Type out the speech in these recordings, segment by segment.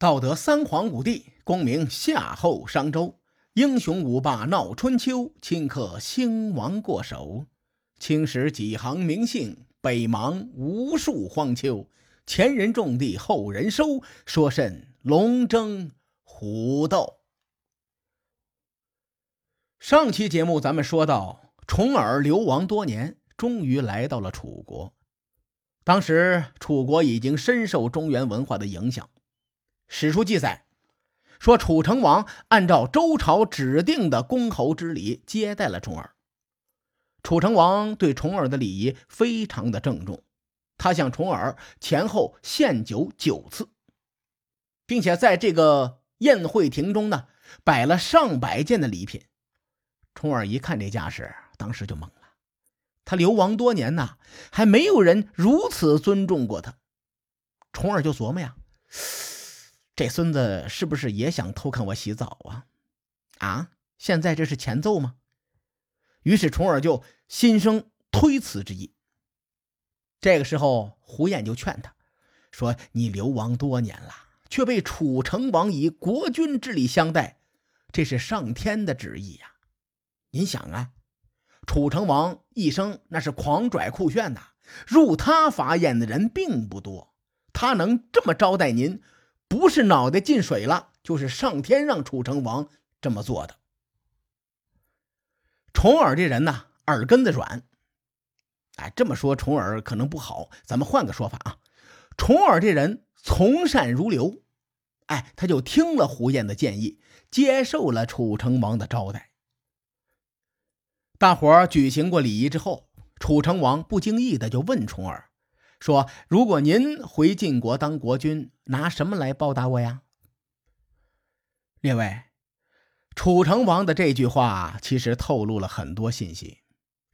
道德三皇五帝，功名夏后商周，英雄五霸闹春秋，顷刻兴亡过手。青史几行名姓，北邙无数荒丘。前人种地，后人收，说甚龙争虎斗？上期节目咱们说到，重耳流亡多年，终于来到了楚国。当时楚国已经深受中原文化的影响。史书记载说，楚成王按照周朝指定的公侯之礼接待了重耳。楚成王对重耳的礼仪非常的郑重，他向重耳前后献酒九次，并且在这个宴会亭中呢摆了上百件的礼品。重耳一看这架势，当时就懵了。他流亡多年呐，还没有人如此尊重过他。重耳就琢磨呀。这孙子是不是也想偷看我洗澡啊？啊！现在这是前奏吗？于是重耳就心生推辞之意。这个时候，胡彦就劝他说：“你流亡多年了，却被楚成王以国君之礼相待，这是上天的旨意呀！您想啊，楚成王一生那是狂拽酷炫呐，入他法眼的人并不多，他能这么招待您。”不是脑袋进水了，就是上天让楚成王这么做的。重耳这人呢，耳根子软。哎，这么说重耳可能不好，咱们换个说法啊。重耳这人从善如流，哎，他就听了胡彦的建议，接受了楚成王的招待。大伙举行过礼仪之后，楚成王不经意的就问重耳。说：“如果您回晋国当国君，拿什么来报答我呀？”列位，楚成王的这句话其实透露了很多信息，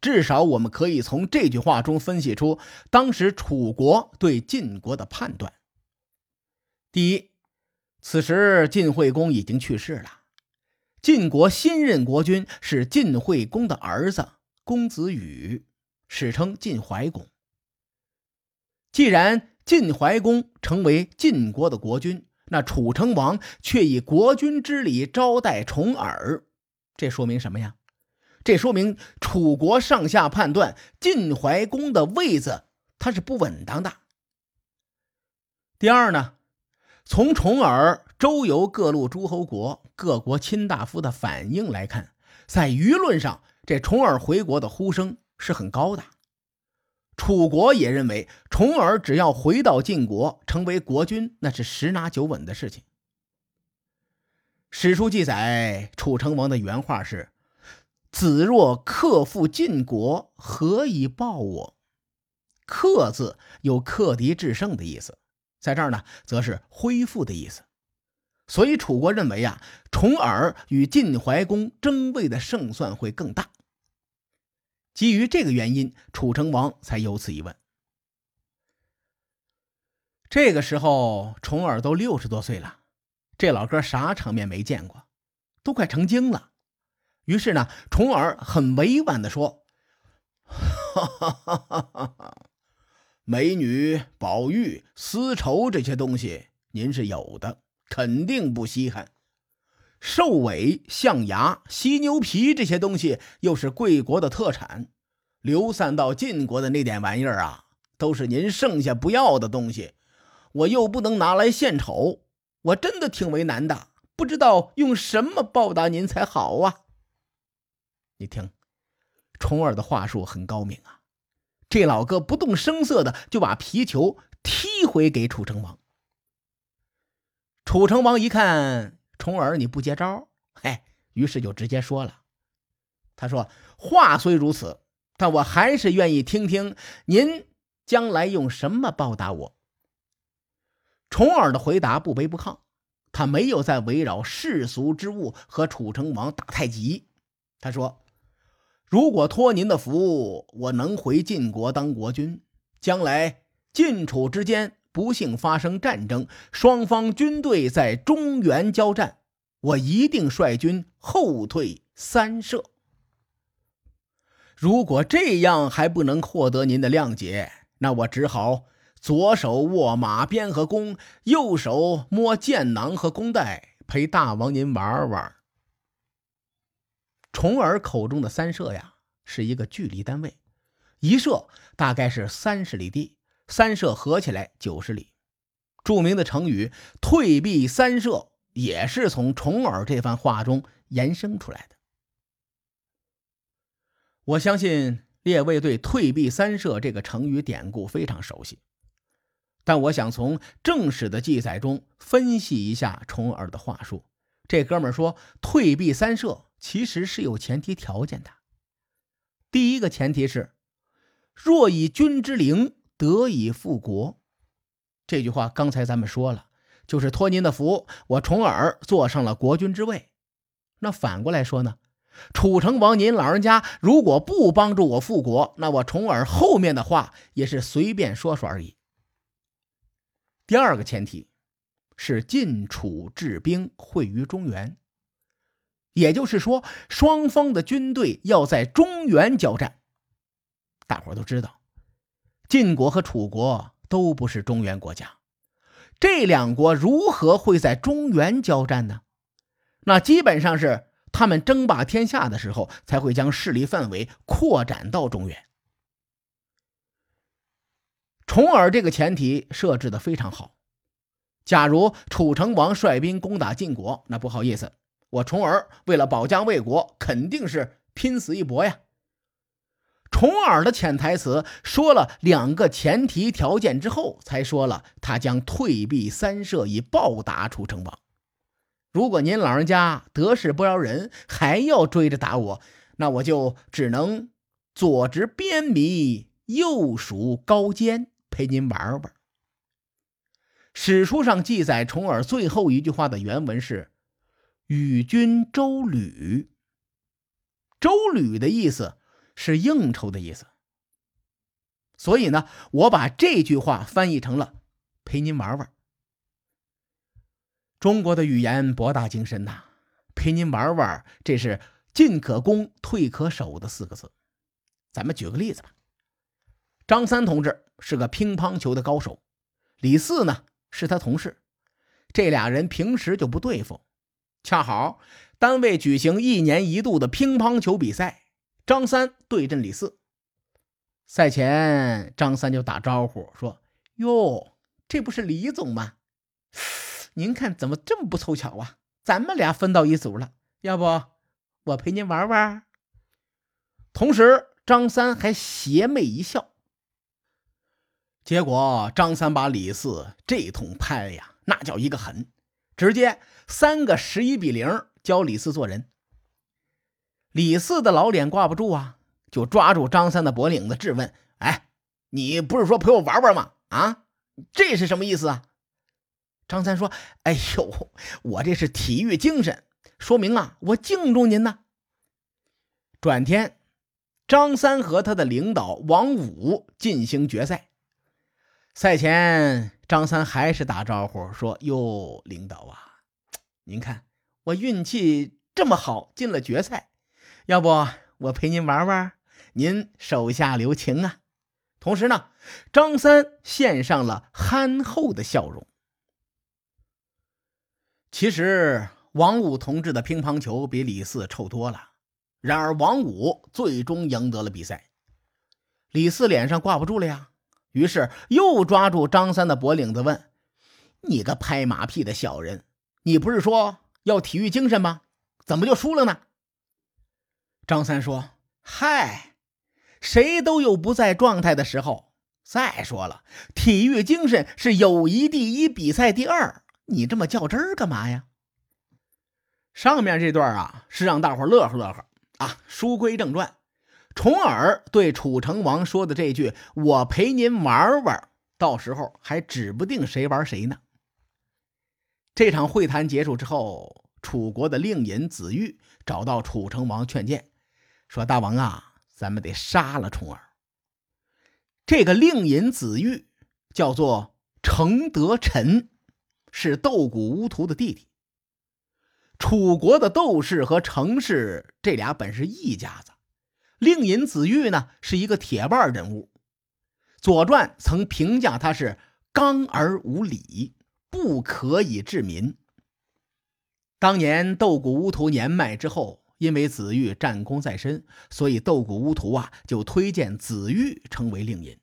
至少我们可以从这句话中分析出当时楚国对晋国的判断。第一，此时晋惠公已经去世了，晋国新任国君是晋惠公的儿子公子羽，史称晋怀公。既然晋怀公成为晋国的国君，那楚成王却以国君之礼招待重耳，这说明什么呀？这说明楚国上下判断晋怀公的位子他是不稳当的。第二呢，从重耳周游各路诸侯国、各国卿大夫的反应来看，在舆论上，这重耳回国的呼声是很高的。楚国也认为，重耳只要回到晋国成为国君，那是十拿九稳的事情。史书记载，楚成王的原话是：“子若克复晋国，何以报我？”“克”字有克敌制胜的意思，在这儿呢，则是恢复的意思。所以楚国认为啊，重耳与晋怀公争位的胜算会更大。基于这个原因，楚成王才有此一问。这个时候，重耳都六十多岁了，这老哥啥场面没见过，都快成精了。于是呢，重耳很委婉的说：“哈哈哈哈哈，美女、宝玉、丝绸这些东西，您是有的，肯定不稀罕。”兽尾、象牙、犀牛皮这些东西又是贵国的特产，流散到晋国的那点玩意儿啊，都是您剩下不要的东西，我又不能拿来献丑，我真的挺为难的，不知道用什么报答您才好啊！你听，重耳的话术很高明啊，这老哥不动声色的就把皮球踢回给楚成王。楚成王一看。重耳，你不接招，嘿，于是就直接说了。他说：“话虽如此，但我还是愿意听听您将来用什么报答我。”重耳的回答不卑不亢，他没有在围绕世俗之物和楚成王打太极。他说：“如果托您的福，我能回晋国当国君，将来晋楚之间。”不幸发生战争，双方军队在中原交战，我一定率军后退三舍。如果这样还不能获得您的谅解，那我只好左手握马鞭和弓，右手摸箭囊和弓带，陪大王您玩玩。重耳口中的三射呀，是一个距离单位，一射大概是三十里地，三射合起来九十里。著名的成语“退避三舍”也是从重耳这番话中延伸出来的。我相信列位对“退避三舍”这个成语典故非常熟悉。但我想从正史的记载中分析一下重耳的话术。这哥们说“退避三舍”其实是有前提条件的。第一个前提是：“若以君之灵，得以复国。”这句话刚才咱们说了，就是托您的福，我重耳坐上了国君之位。那反过来说呢？楚成王您老人家如果不帮助我复国，那我重耳后面的话也是随便说说而已。第二个前提是晋楚制兵会于中原，也就是说，双方的军队要在中原交战。大伙都知道，晋国和楚国都不是中原国家，这两国如何会在中原交战呢？那基本上是他们争霸天下的时候，才会将势力范围扩展到中原。重耳这个前提设置的非常好。假如楚成王率兵攻打晋国，那不好意思，我重耳为了保家卫国，肯定是拼死一搏呀。重耳的潜台词说了两个前提条件之后，才说了他将退避三舍以报答楚成王。如果您老人家得势不饶人，还要追着打我，那我就只能左执鞭糜，右数高肩。陪您玩玩。史书上记载，重耳最后一句话的原文是“与君周旅”。周旅的意思是应酬的意思。所以呢，我把这句话翻译成了“陪您玩玩”。中国的语言博大精深呐，“陪您玩玩”这是进可攻，退可守的四个字。咱们举个例子吧。张三同志是个乒乓球的高手，李四呢是他同事，这俩人平时就不对付。恰好单位举行一年一度的乒乓球比赛，张三对阵李四。赛前，张三就打招呼说：“哟，这不是李总吗？您看怎么这么不凑巧啊？咱们俩分到一组了，要不我陪您玩玩？”同时，张三还邪魅一笑。结果张三把李四这通拍呀，那叫一个狠，直接三个十一比零教李四做人。李四的老脸挂不住啊，就抓住张三的脖领子质问：“哎，你不是说陪我玩玩吗？啊，这是什么意思啊？”张三说：“哎呦，我这是体育精神，说明啊，我敬重您呢。”转天，张三和他的领导王五进行决赛。赛前，张三还是打招呼说：“哟，领导啊，您看我运气这么好，进了决赛，要不我陪您玩玩？您手下留情啊！”同时呢，张三献上了憨厚的笑容。其实，王五同志的乒乓球比李四臭多了。然而，王五最终赢得了比赛，李四脸上挂不住了呀。于是又抓住张三的脖领子问：“你个拍马屁的小人，你不是说要体育精神吗？怎么就输了呢？”张三说：“嗨，谁都有不在状态的时候。再说了，体育精神是友谊第一，比赛第二。你这么较真儿干嘛呀？”上面这段啊，是让大伙乐呵乐呵啊。书归正传。重耳对楚成王说的这句“我陪您玩玩”，到时候还指不定谁玩谁呢。这场会谈结束之后，楚国的令尹子玉找到楚成王劝谏，说：“大王啊，咱们得杀了重耳。”这个令尹子玉叫做程德臣，是斗谷乌图的弟弟。楚国的窦氏和程氏这俩本是一家子。令尹子玉呢是一个铁腕人物，左传》曾评价他是刚而无礼，不可以治民。当年斗谷乌图年迈之后，因为子玉战功在身，所以斗谷乌图啊就推荐子玉成为令尹。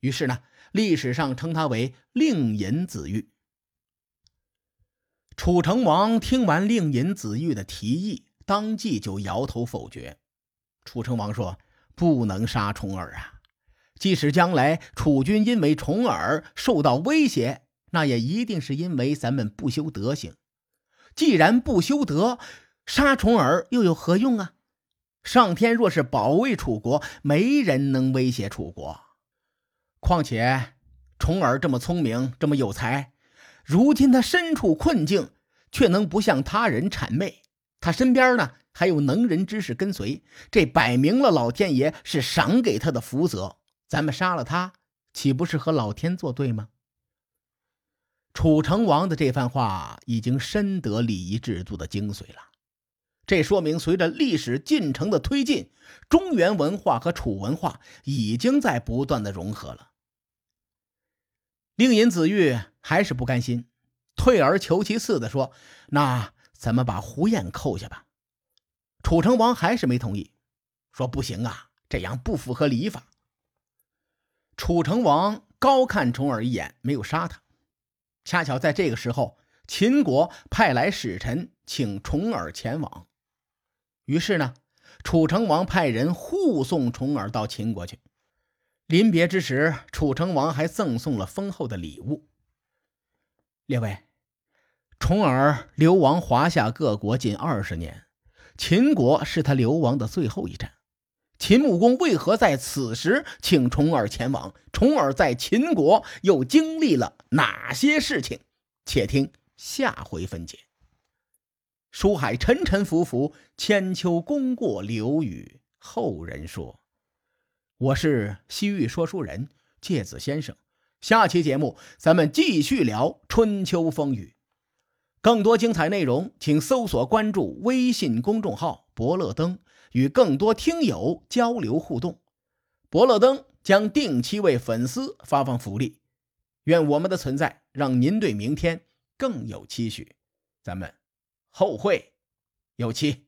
于是呢，历史上称他为令尹子玉。楚成王听完令尹子玉的提议，当即就摇头否决。楚成王说：“不能杀重耳啊！即使将来楚军因为重耳受到威胁，那也一定是因为咱们不修德行。既然不修德，杀重耳又有何用啊？上天若是保卫楚国，没人能威胁楚国。况且重耳这么聪明，这么有才，如今他身处困境，却能不向他人谄媚。他身边呢？”还有能人之士跟随，这摆明了老天爷是赏给他的福泽。咱们杀了他，岂不是和老天作对吗？楚成王的这番话已经深得礼仪制度的精髓了。这说明，随着历史进程的推进，中原文化和楚文化已经在不断的融合了。令尹子玉还是不甘心，退而求其次的说：“那咱们把胡彦扣下吧。”楚成王还是没同意，说：“不行啊，这样不符合礼法。”楚成王高看重耳一眼，没有杀他。恰巧在这个时候，秦国派来使臣请重耳前往。于是呢，楚成王派人护送重耳到秦国去。临别之时，楚成王还赠送了丰厚的礼物。列位，重耳流亡华夏各国近二十年。秦国是他流亡的最后一站，秦穆公为何在此时请重耳前往？重耳在秦国又经历了哪些事情？且听下回分解。书海沉沉浮浮，千秋功过留与后人说。我是西域说书人介子先生，下期节目咱们继续聊春秋风雨。更多精彩内容，请搜索关注微信公众号“伯乐灯”，与更多听友交流互动。伯乐灯将定期为粉丝发放福利。愿我们的存在让您对明天更有期许。咱们后会有期。